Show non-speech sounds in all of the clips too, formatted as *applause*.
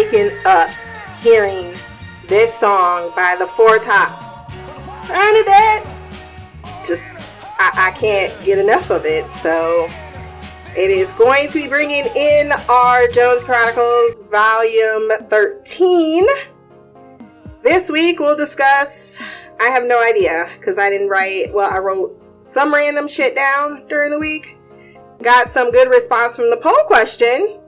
waking up hearing this song by the Four Tops. Bernadette! Just, I, I can't get enough of it. So, it is going to be bringing in our Jones Chronicles Volume 13. This week we'll discuss, I have no idea because I didn't write, well, I wrote some random shit down during the week. Got some good response from the poll question.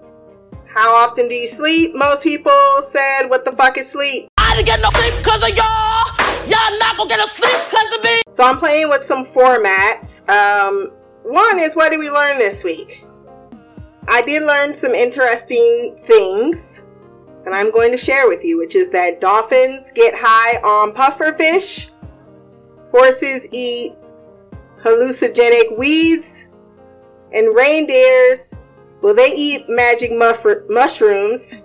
How often do you sleep? Most people said, What the fuck is sleep? I didn't get no sleep because of y'all. Y'all not gonna get no sleep because of me. So I'm playing with some formats. Um, one is what did we learn this week? I did learn some interesting things that I'm going to share with you, which is that dolphins get high on pufferfish, horses eat hallucinogenic weeds, and reindeers, well, they eat magic muff- mushrooms,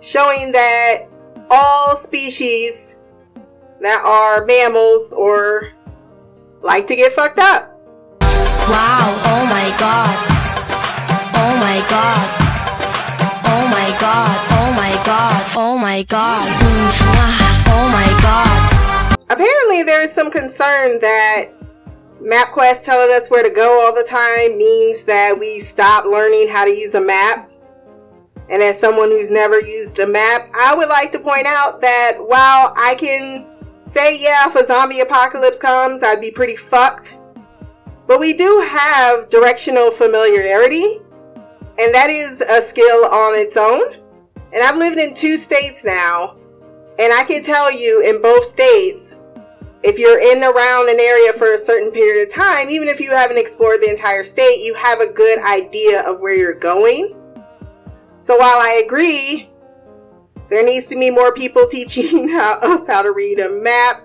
showing that all species that are mammals or like to get fucked up. Wow, oh my god. Oh my god. Oh my god. Oh my god. Oh my god. Ah. Oh my god. Apparently, there is some concern that MapQuest telling us where to go all the time means that we stop learning how to use a map. And as someone who's never used a map, I would like to point out that while I can say, yeah, if a zombie apocalypse comes, I'd be pretty fucked. But we do have directional familiarity, and that is a skill on its own. And I've lived in two states now, and I can tell you in both states, if you're in around an area for a certain period of time, even if you haven't explored the entire state, you have a good idea of where you're going. So while I agree, there needs to be more people *laughs* teaching how, us how to read a map,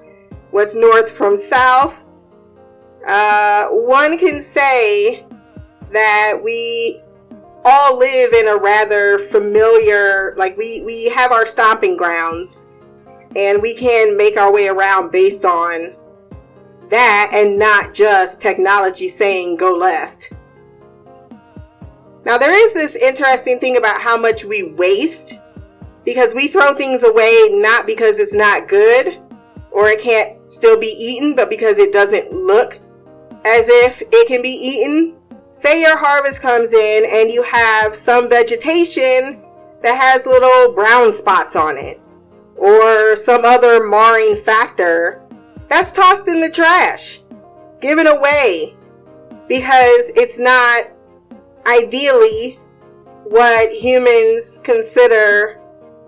what's north from south. Uh, one can say that we all live in a rather familiar, like we, we have our stomping grounds and we can make our way around based on that and not just technology saying go left. Now, there is this interesting thing about how much we waste because we throw things away not because it's not good or it can't still be eaten, but because it doesn't look as if it can be eaten. Say your harvest comes in and you have some vegetation that has little brown spots on it or some other marring factor, that's tossed in the trash, given away, because it's not ideally what humans consider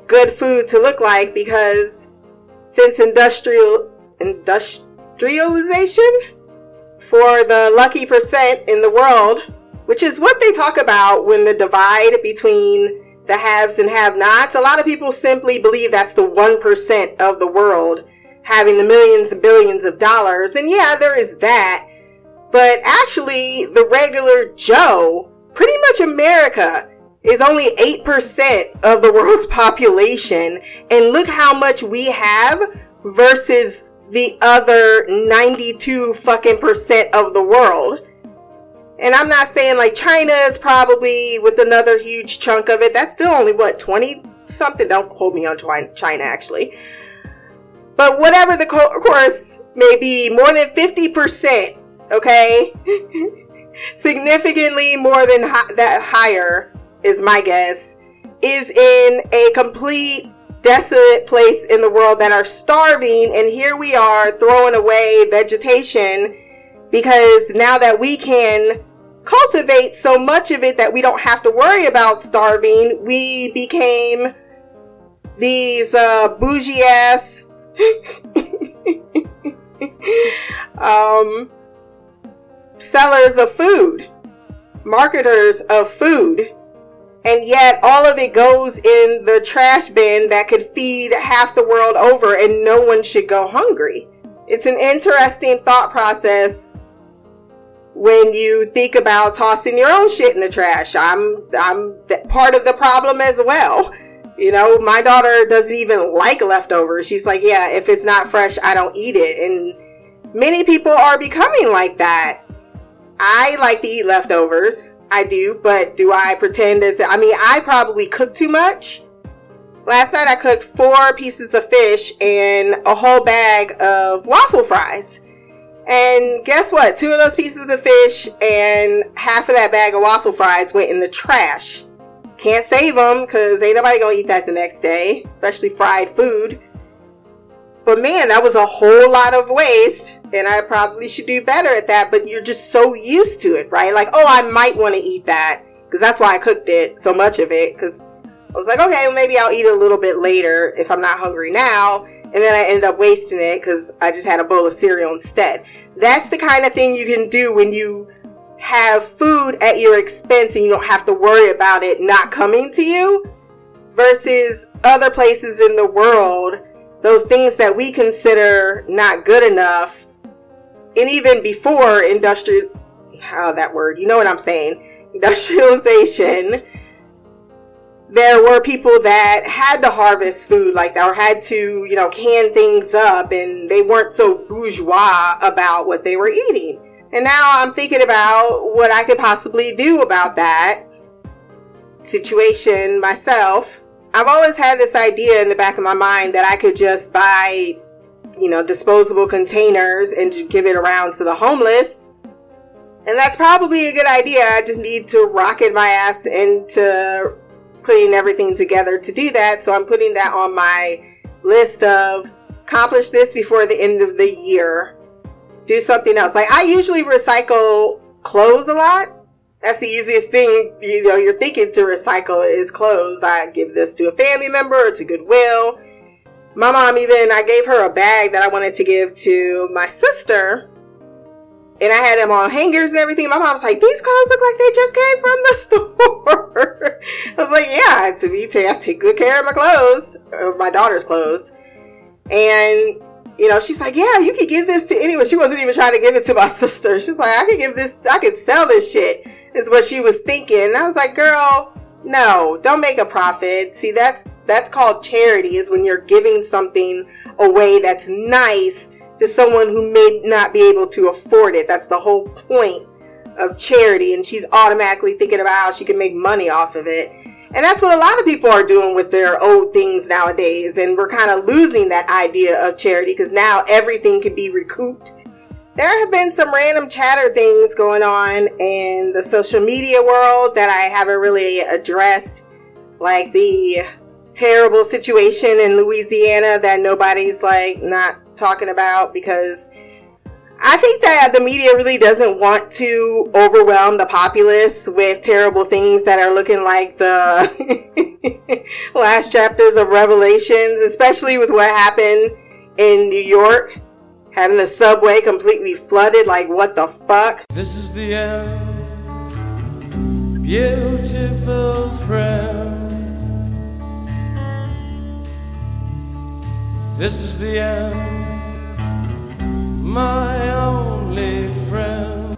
good food to look like because since industrial industrialization for the lucky percent in the world, which is what they talk about when the divide between the haves and have nots. A lot of people simply believe that's the 1% of the world having the millions and billions of dollars. And yeah, there is that. But actually, the regular Joe, pretty much America, is only 8% of the *laughs* world's population. And look how much we have versus the other 92 fucking percent of the world. And I'm not saying like China is probably with another huge chunk of it. That's still only what 20 something. Don't quote me on China actually. But whatever the course may be, more than 50%, okay? *laughs* Significantly more than hi- that higher is my guess, is in a complete desolate place in the world that are starving and here we are throwing away vegetation because now that we can cultivate so much of it that we don't have to worry about starving, we became these uh, bougie ass *laughs* um, sellers of food, marketers of food. And yet, all of it goes in the trash bin that could feed half the world over, and no one should go hungry. It's an interesting thought process when you think about tossing your own shit in the trash. I'm I'm part of the problem as well. You know, my daughter doesn't even like leftovers. She's like, yeah, if it's not fresh, I don't eat it. And many people are becoming like that. I like to eat leftovers. I do, but do I pretend as I mean, I probably cook too much Last night I cooked four pieces of fish and a whole bag of waffle fries. And guess what? Two of those pieces of fish and half of that bag of waffle fries went in the trash. Can't save them because ain't nobody gonna eat that the next day, especially fried food. But man, that was a whole lot of waste, and I probably should do better at that. But you're just so used to it, right? Like, oh, I might want to eat that because that's why I cooked it, so much of it. Because I was like, okay, well, maybe I'll eat a little bit later if I'm not hungry now. And then I ended up wasting it because I just had a bowl of cereal instead. That's the kind of thing you can do when you have food at your expense and you don't have to worry about it not coming to you versus other places in the world those things that we consider not good enough. And even before industrial how oh, that word you know what i'm saying? *laughs* Industrialization there were people that had to harvest food like that or had to you know can things up and they weren't so bourgeois about what they were eating and now i'm thinking about what i could possibly do about that situation myself I've always had this idea in the back of my mind that I could just buy, you know, disposable containers and give it around to the homeless. And that's probably a good idea. I just need to rocket my ass into putting everything together to do that. So I'm putting that on my list of accomplish this before the end of the year. Do something else. Like I usually recycle clothes a lot that's the easiest thing you know you're thinking to recycle is clothes i give this to a family member or to goodwill my mom even i gave her a bag that i wanted to give to my sister and i had them on hangers and everything my mom's like these clothes look like they just came from the *laughs* store i was like yeah to be I take good care of my clothes of my daughter's clothes and you know, she's like, yeah, you could give this to anyone. She wasn't even trying to give it to my *laughs* sister. She's like, I could give this, I could sell this shit is what she was thinking. And I was like, girl, no, don't make a profit. See, that's that's called charity is when you're giving something away that's nice to someone who may not be able to afford it. That's the whole point of charity. And she's automatically thinking about how she can make money off of it. And that's what a lot of people are doing with their old things nowadays. And we're kind of losing that idea of charity because now everything can be recouped there have been some random chatter things going on in the social media world that I haven't really addressed, like the terrible situation in Louisiana that nobody's like not talking about because I think that the media really doesn't want to overwhelm the populace with terrible things that are looking like the *laughs* last chapters of Revelations, especially with what happened in New York having the subway completely flooded. Like, what the fuck? This is the end, beautiful friend. This is the end, my only friend.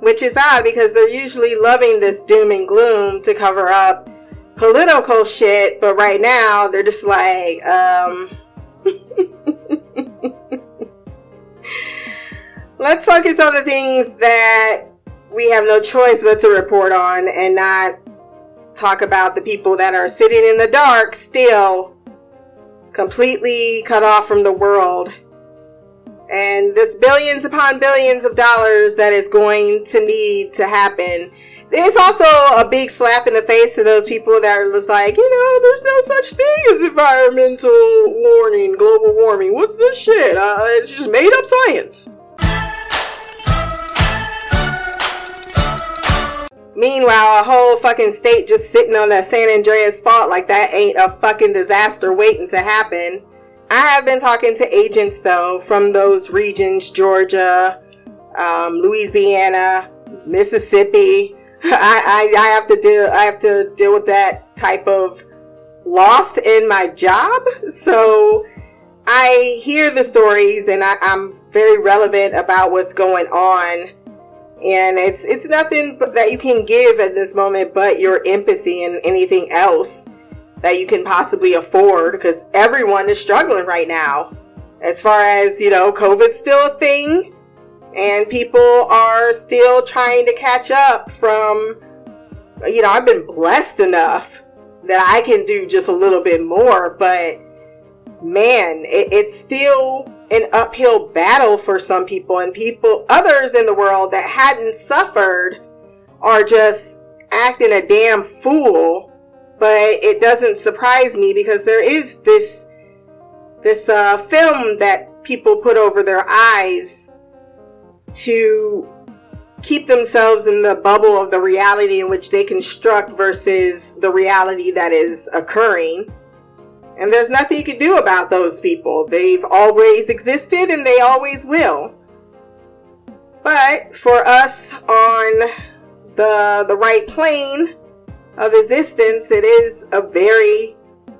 Which is odd because they're usually loving this doom and gloom to cover up political shit, but right now they're just like, um. *laughs* let's focus on the things that we have no choice but to report on and not talk about the people that are sitting in the dark still completely cut off from the world and this billions upon billions of dollars that is going to need to happen it's also a big slap in the face to those people that are just like, you know, there's no such thing as environmental warning, global warming. What's this shit? Uh, it's just made up science. Meanwhile, a whole fucking state just sitting on that San Andreas fault like that ain't a fucking disaster waiting to happen. I have been talking to agents though from those regions, Georgia, um, Louisiana, Mississippi. *laughs* I, I, I have to deal I have to deal with that type of loss in my job. So I hear the stories and I, I'm very relevant about what's going on and it's it's nothing that you can give at this moment but your empathy and anything else that you can possibly afford because everyone is struggling right now as far as you know covid's still a thing and people are still trying to catch up from you know i've been blessed enough that I can do just a little bit more, but man, it, it's still an uphill battle for some people, and people, others in the world that hadn't suffered, are just acting a damn fool. But it doesn't surprise me because there is this this uh, film that people put over their eyes to keep themselves in the bubble of the reality in which they construct versus the reality that is occurring. And there's nothing you can do about those people. They've always existed and they always will. But for us on the the right plane of existence, it is a very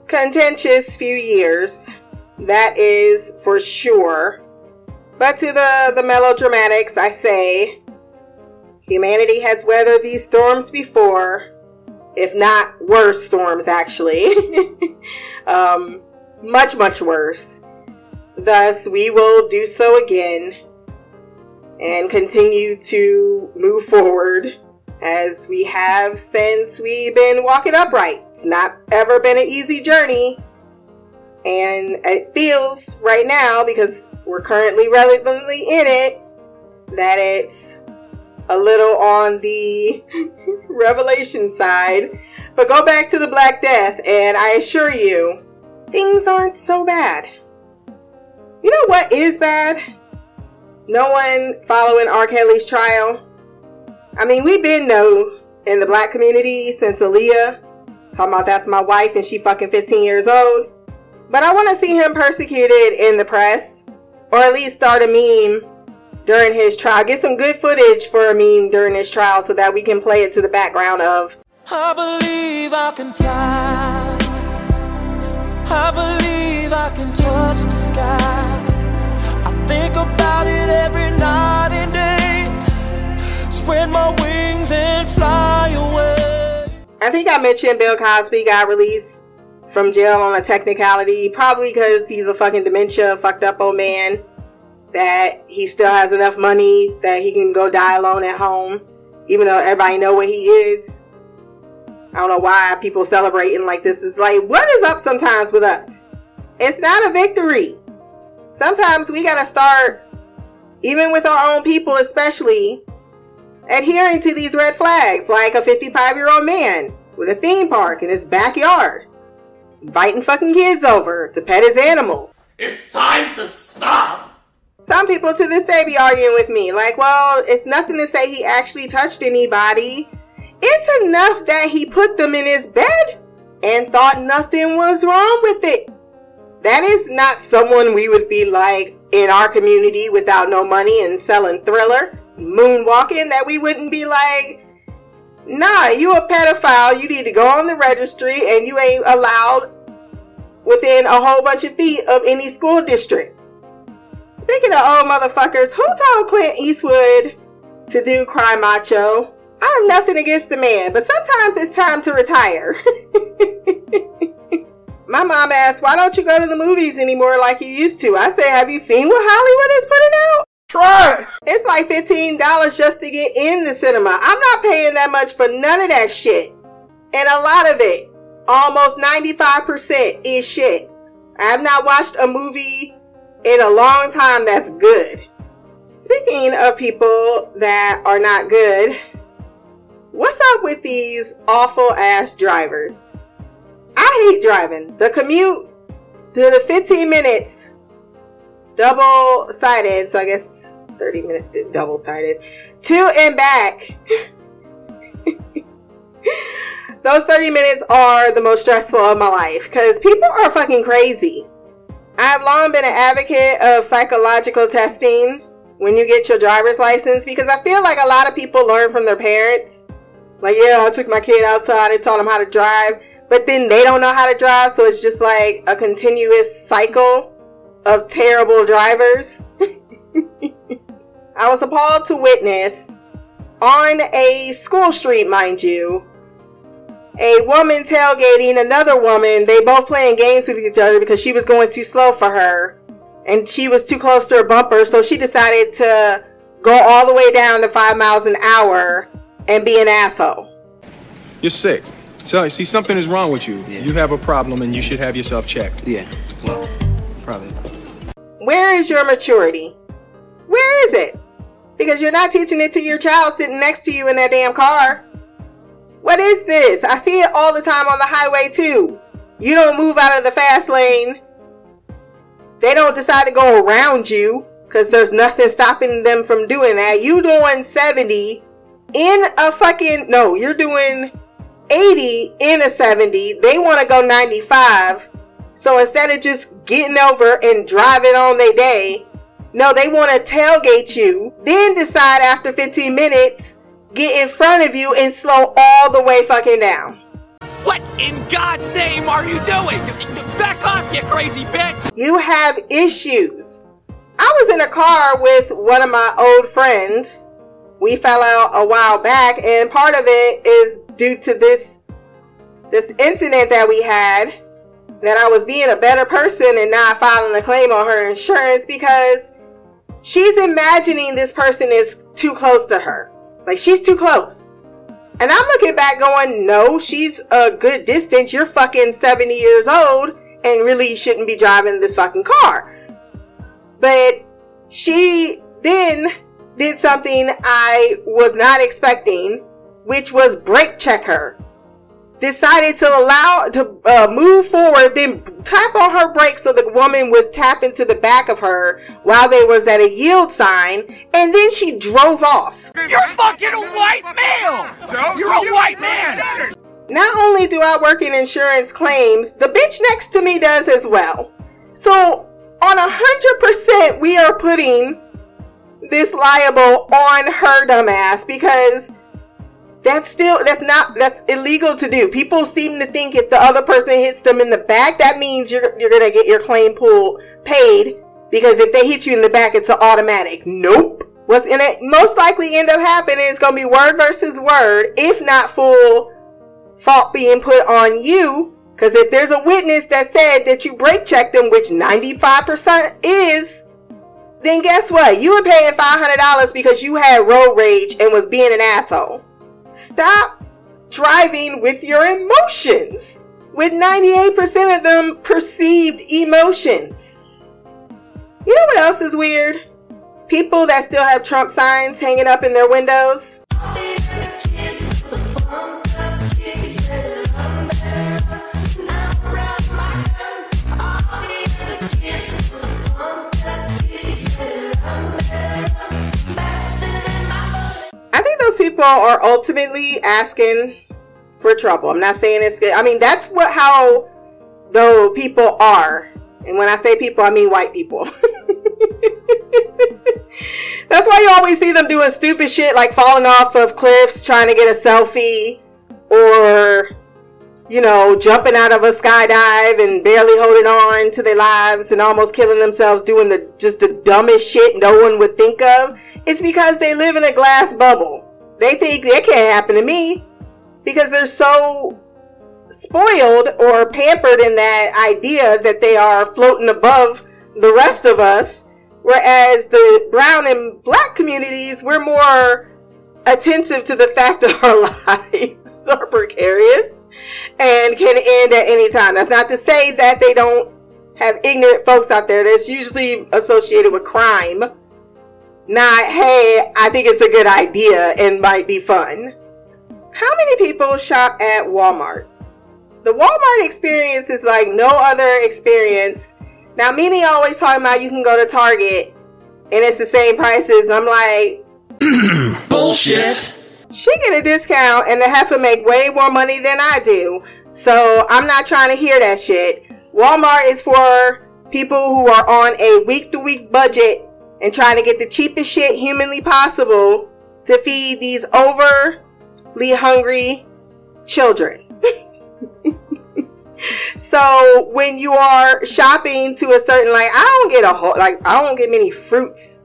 contentious few years. That is for sure. But to the, the melodramatics, I say humanity has weathered these storms before, if not worse storms, actually. *laughs* um, much, much worse. Thus, we will do so again and continue to move forward as we have since we've been walking upright. It's not ever been an easy journey. And it feels right now, because we're currently relevantly in it, that it's a little on the *laughs* revelation side. But go back to the Black Death, and I assure you, things aren't so bad. You know what is bad? No one following R. Kelly's trial. I mean, we've been know in the black community since Aaliyah talking about that's my wife and she fucking 15 years old. But I want to see him persecuted in the press, or at least start a meme during his trial. Get some good footage for a meme during his trial so that we can play it to the background of. I believe I can fly. I believe I can touch the sky. I think about it every. Spread my wings and fly away. I think I mentioned Bill Cosby got released from jail on a technicality, probably because he's a fucking dementia, fucked up old man. That he still has enough money that he can go die alone at home, even though everybody know what he is. I don't know why people celebrating like this. Is like, what is up sometimes with us? It's not a victory. Sometimes we gotta start, even with our own people, especially adhering to these red flags, like a 55 year old man with a theme park in his backyard, inviting fucking kids over to pet his animals. It's time to stop. Some people to this day be arguing with me, like, well, it's nothing to say he actually touched anybody. It's enough that he put them in his bed and thought nothing was wrong with it. That is not someone we would be like in our community without no money and selling thriller, moonwalking, that we wouldn't be like, nah, you a pedophile. You need to go on the registry and you ain't allowed within a whole bunch of feet of any school district. Speaking of old motherfuckers, who told Clint Eastwood to do Cry Macho? I have nothing against the man, but sometimes it's time to retire. *laughs* My mom asked, why don't you go to the movies anymore like you used to? I said, have you seen what Hollywood is putting out? Try. It's like $15 just to get in the cinema. I'm not paying that much for none of that shit. And a lot of it, almost 95% is shit. I have not watched a movie in a long time that's good. Speaking of people that are not good, what's up with these awful ass drivers? I hate driving. The commute the 15 minutes double sided, so I guess 30 minutes double sided, to and back. *laughs* Those 30 minutes are the most stressful of my life because people are fucking crazy. I've long been an advocate of psychological testing when you get your driver's license because I feel like a lot of people learn from their parents. Like, yeah, I took my kid outside and taught him how to drive, but then they don't know how to drive, so it's just like a continuous cycle of terrible drivers. *laughs* I was appalled to witness on a school street, mind you, a woman tailgating another woman. They both playing games with each other because she was going too slow for her and she was too close to her bumper. So she decided to go all the way down to five miles an hour and be an asshole. You're sick. So, see, something is wrong with you. Yeah. You have a problem and you should have yourself checked. Yeah. Well, probably. Where is your maturity? Where is it? Because you're not teaching it to your child sitting next to you in that damn car. What is this? I see it all the time on the highway too. You don't move out of the fast lane. They don't decide to go around you because there's nothing stopping them from doing that. You doing 70 in a fucking no, you're doing 80 in a 70. They want to go 95. So instead of just getting over and driving on their day, no, they want to tailgate you, then decide after 15 minutes, get in front of you and slow all the way fucking down. What in God's name are you doing? Back off, you crazy bitch! You have issues. I was in a car with one of my old friends. We fell out a while back, and part of it is due to this this incident that we had that I was being a better person and not filing a claim on her insurance because she's imagining this person is too close to her. Like she's too close. And I'm looking back going, no, she's a good distance. You're fucking 70 years old and really shouldn't be driving this fucking car. But she then did something I was not expecting, which was brake check her. Decided to allow to uh, move forward, then tap on her brake so the woman would tap into the back of her while they was at a yield sign, and then she drove off. You're fucking a white male! You're a white man! Not only do I work in insurance claims, the bitch next to me does as well. So on a hundred percent, we are putting this liable on her dumbass because that's still that's not that's illegal to do. People seem to think if the other person hits them in the back, that means you're you're gonna get your claim pool paid because if they hit you in the back, it's an automatic. Nope. What's in it most likely end up happening is gonna be word versus word, if not full fault being put on you. Because if there's a witness that said that you brake checked them, which 95% is, then guess what? You were paying $500 because you had road rage and was being an asshole. Stop driving with your emotions. With 98% of them perceived emotions. You know what else is weird? People that still have Trump signs hanging up in their windows. People are ultimately asking for trouble. I'm not saying it's good. I mean, that's what how the people are. And when I say people, I mean white people. *laughs* that's why you always see them doing stupid shit like falling off of cliffs trying to get a selfie or you know, jumping out of a skydive and barely holding on to their lives and almost killing themselves doing the just the dumbest shit no one would think of. It's because they live in a glass bubble. They think it can't happen to me because they're so spoiled or pampered in that idea that they are floating above the rest of us. Whereas the brown and black communities, we're more attentive to the fact that our *laughs* lives are precarious and can end at any time. That's not to say that they don't have ignorant folks out there that's usually associated with crime. Not, hey, I think it's a good idea and might be fun. How many people shop at Walmart? The Walmart experience is like no other experience. Now, Mimi always talking about you can go to Target and it's the same prices. And I'm like, *clears throat* Bullshit! she get a discount and the heifer make way more money than I do. So I'm not trying to hear that shit. Walmart is for people who are on a week to week budget and trying to get the cheapest shit humanly possible to feed these overly hungry children. *laughs* so when you are shopping to a certain like I don't get a whole like I don't get many fruits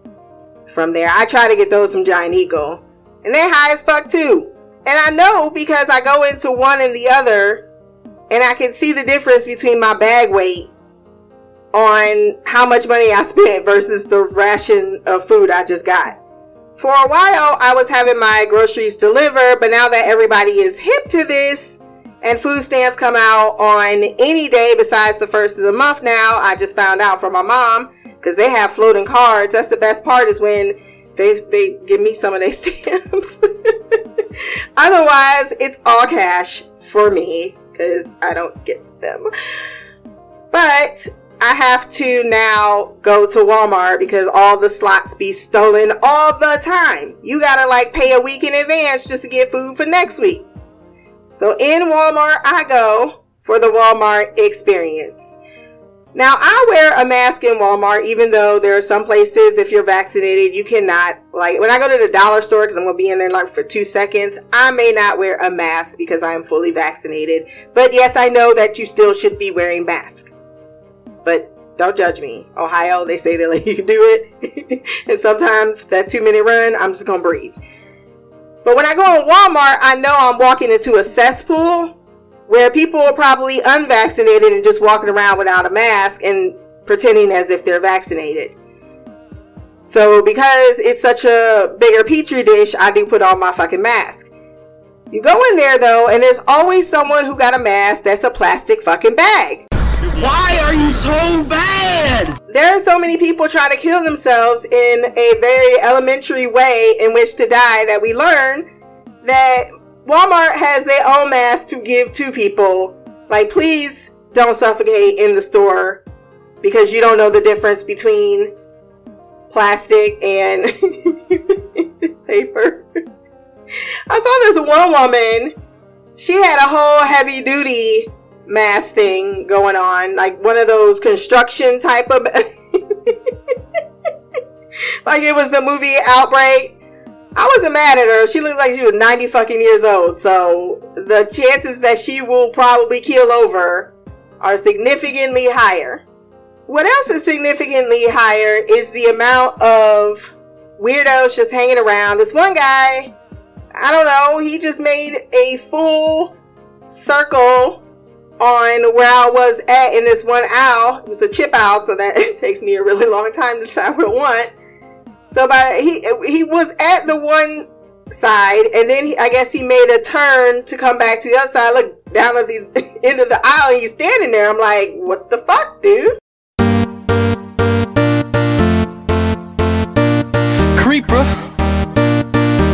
from there. I try to get those from Giant Eagle. And they're high as fuck too. And I know because I go into one and the other and I can see the difference between my bag weight on how much money I spent versus the ration of food I just got. For a while, I was having my groceries delivered, but now that everybody is hip to this, And food stamps come out on any day besides the first of the month now. I just found out from my mom because they have floating cards. That's the best part is when they they give me some of their *laughs* stamps. *laughs* Otherwise, it's all cash for me because I don't get them. But I have to now go to Walmart because all the slots be stolen all the time. You gotta like pay a week in advance just to get food for next week. So in Walmart, I go for the Walmart experience. Now, I wear a mask in Walmart, even though there are some places, if you're vaccinated, you cannot. Like, when I go to the dollar store, because I'm going to be in there like for two seconds, I may not wear a mask because I am fully vaccinated. But yes, I know that you still should be wearing mask. But don't judge me. Ohio, they say they let *laughs* you do it. *laughs* and sometimes that two minute run, I'm just to breathe. But when I go in Walmart, I know I'm walking into a cesspool where people are probably unvaccinated and just walking around without a mask and pretending as if they're vaccinated. So because it's such a bigger petri dish, I do put on my fucking mask. You go in there though, and there's always someone who got a mask that's a plastic fucking bag. Why are you so bad? There are so many people trying to kill themselves in a very elementary way in which to die that we learn that Walmart has their own mask to give to people. Like, please don't suffocate in the store because you don't know the difference between plastic and *laughs* paper. I saw this one woman, she had a whole heavy duty mask thing going on, like one of those construction type of. *laughs* like it was the movie Outbreak. I wasn't mad at her. She looked like she was 90 fucking years old. So the chances that she will probably keel over are significantly higher. What else is significantly higher is the amount of weirdos just hanging around. This one guy, I don't know, he just made a full circle on where I was at in this one owl. It was a chip owl, so that *laughs* takes me a really long time to decide what I want. So by he he was at the one side, and then he, I guess he made a turn to come back to the other side. I look down at the *laughs* end of the aisle, and he's standing there. I'm like, what the fuck, dude? Creeper.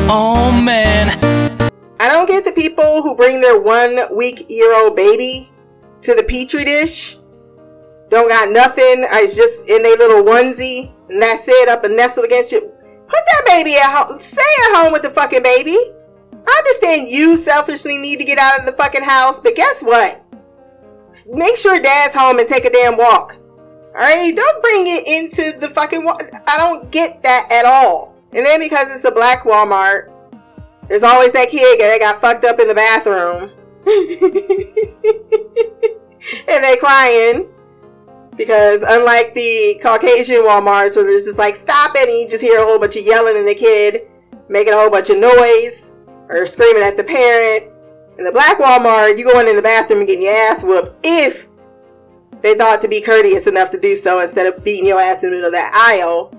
Oh man. I don't get the people who bring their one week year old baby to the petri dish. Don't got nothing. It's just in a little onesie, and that's it. Up and nestled against you. Put that baby at home. Stay at home with the fucking baby. I understand you selfishly need to get out of the fucking house, but guess what? Make sure dad's home and take a damn walk. Alright? Don't bring it into the fucking wa- I don't get that at all. And then because it's a black Walmart, there's always that kid that got fucked up in the bathroom. *laughs* *laughs* and they crying because unlike the Caucasian Walmarts where there's just like stop it and you just hear a whole bunch of yelling and the kid making a whole bunch of noise or screaming at the parent. In the black Walmart, you going in the bathroom and getting your ass whooped if they thought to be courteous enough to do so instead of beating your ass in the middle of that aisle.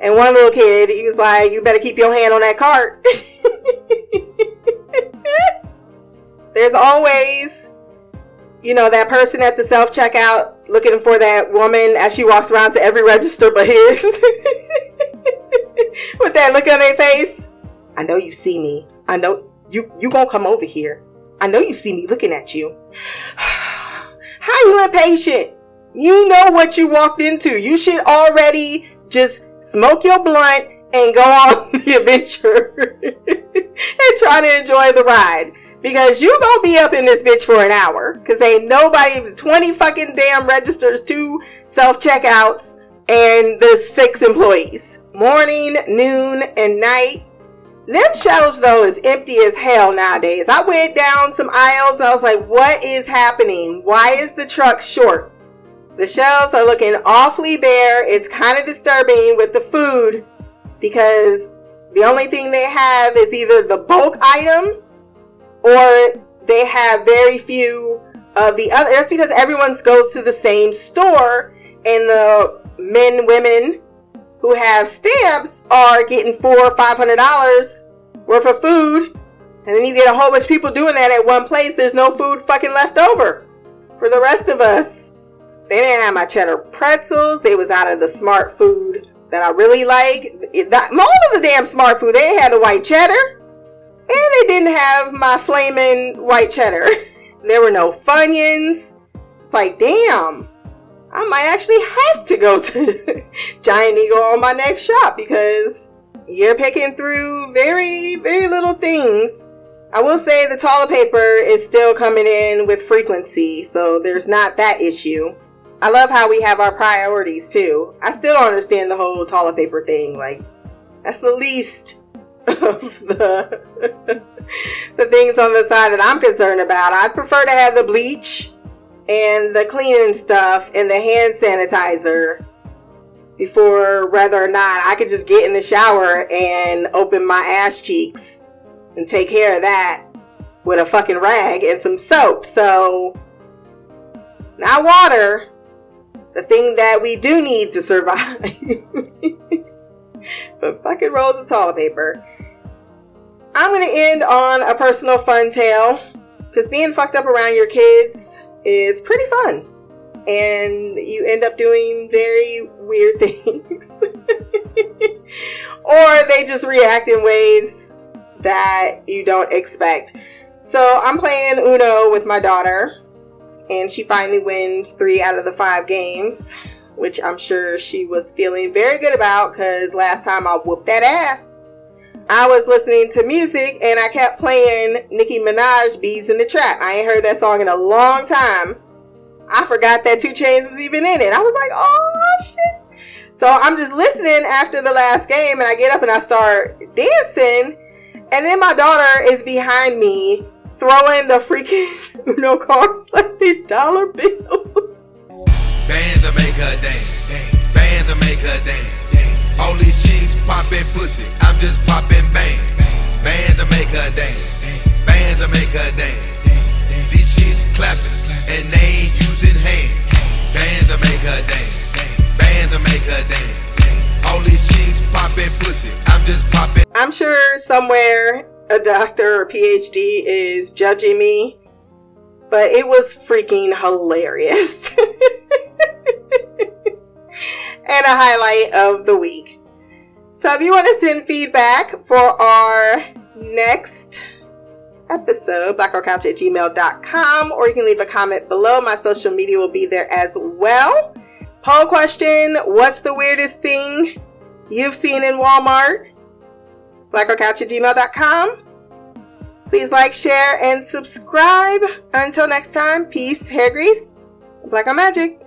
And one little kid, he was like, You better keep your hand on that cart. *laughs* There's always, you know, that person at the self checkout looking for that woman as she walks around to every register but his. *laughs* With that look on their face. I know you see me. I know you you gonna come over here. I know you see me looking at you. *sighs* How you impatient? You know what you walked into. You should already just smoke your blunt and go *laughs* on the adventure *laughs* and try to enjoy the ride. Because you gonna be up in this bitch for an hour. Cause ain't nobody 20 fucking damn registers, two self-checkouts, and the six employees. Morning, noon, and night. Them shelves though is empty as hell nowadays. I went down some aisles and I was like, what is happening? Why is the truck short? The shelves are looking awfully bare. It's kind of disturbing with the food because the only thing they have is either the bulk item or they have very few of the other. That's because everyone goes to the same store and the men, women who have stamps are getting four or five hundred dollars worth of food And then you get a whole bunch of people doing that at one place. There's no food fucking left over for the rest of us. They didn't have my cheddar pretzels. They was out of the Smartfood that I really like. It, that, all of the damn Smartfood. They didn't the white cheddar. And they didn't have my flaming white cheddar. *laughs* there were no Funyuns. It's like, damn. I might actually have to go to *laughs* Giant Eagle on my next shop because you're picking through very, very little things. I will say the toilet paper is still coming in with frequency, so there's not that issue. I love how we have our priorities too. I still don't understand the whole toilet paper thing. Like, that's the least of *laughs* the the things on the side that I'm concerned about. I'd prefer to have the bleach and the cleaning stuff and the hand sanitizer before whether or not I could just get in the shower and open my ass cheeks and take care of that with a fucking rag and some soap. So, not water, the thing that we do need to survive. *laughs* but fucking rolls of toilet paper. I'm gonna end on a personal fun tale because being fucked up around your kids is pretty fun. And you end up doing very weird *laughs* things. or they just react in ways that you don't expect. So I'm playing Uno with my daughter, and she finally wins three out of the five games, which I'm sure she was feeling very good about because last time I whooped that ass. I was listening to music and I kept playing Nicki Minaj "Beez in the Trap. I ain't heard that song in a long time. I forgot that 2 Chainz was even in it. I was like, oh shit. So I'm just listening after the last game and I get up and I start dancing. And then my daughter is behind me throwing the freaking *laughs* Uno cards like they dollar bills. Bands will make her dance. Bands will make her dance. All these chicks popping pussy. I'm just popping bang. Bands will make her dance. Bands will make her dance. These chicks clapping and they ain't using hands. Bands will make her dance. Bands will make her dance. All these chicks popping pussy. I'm just popping. I'm sure somewhere a doctor or PhD is judging me, but it was freaking hilarious. *laughs* and a highlight of the week. So if you want to send feedback for our next episode, blackoutcouch at gmail.com, or you can leave a comment below. My social media will be there as well. Poll question What's the weirdest thing you've seen in Walmart? blackoutcouch at gmail.com. Please like, share, and subscribe. Until next time, peace, hair grease, black on magic.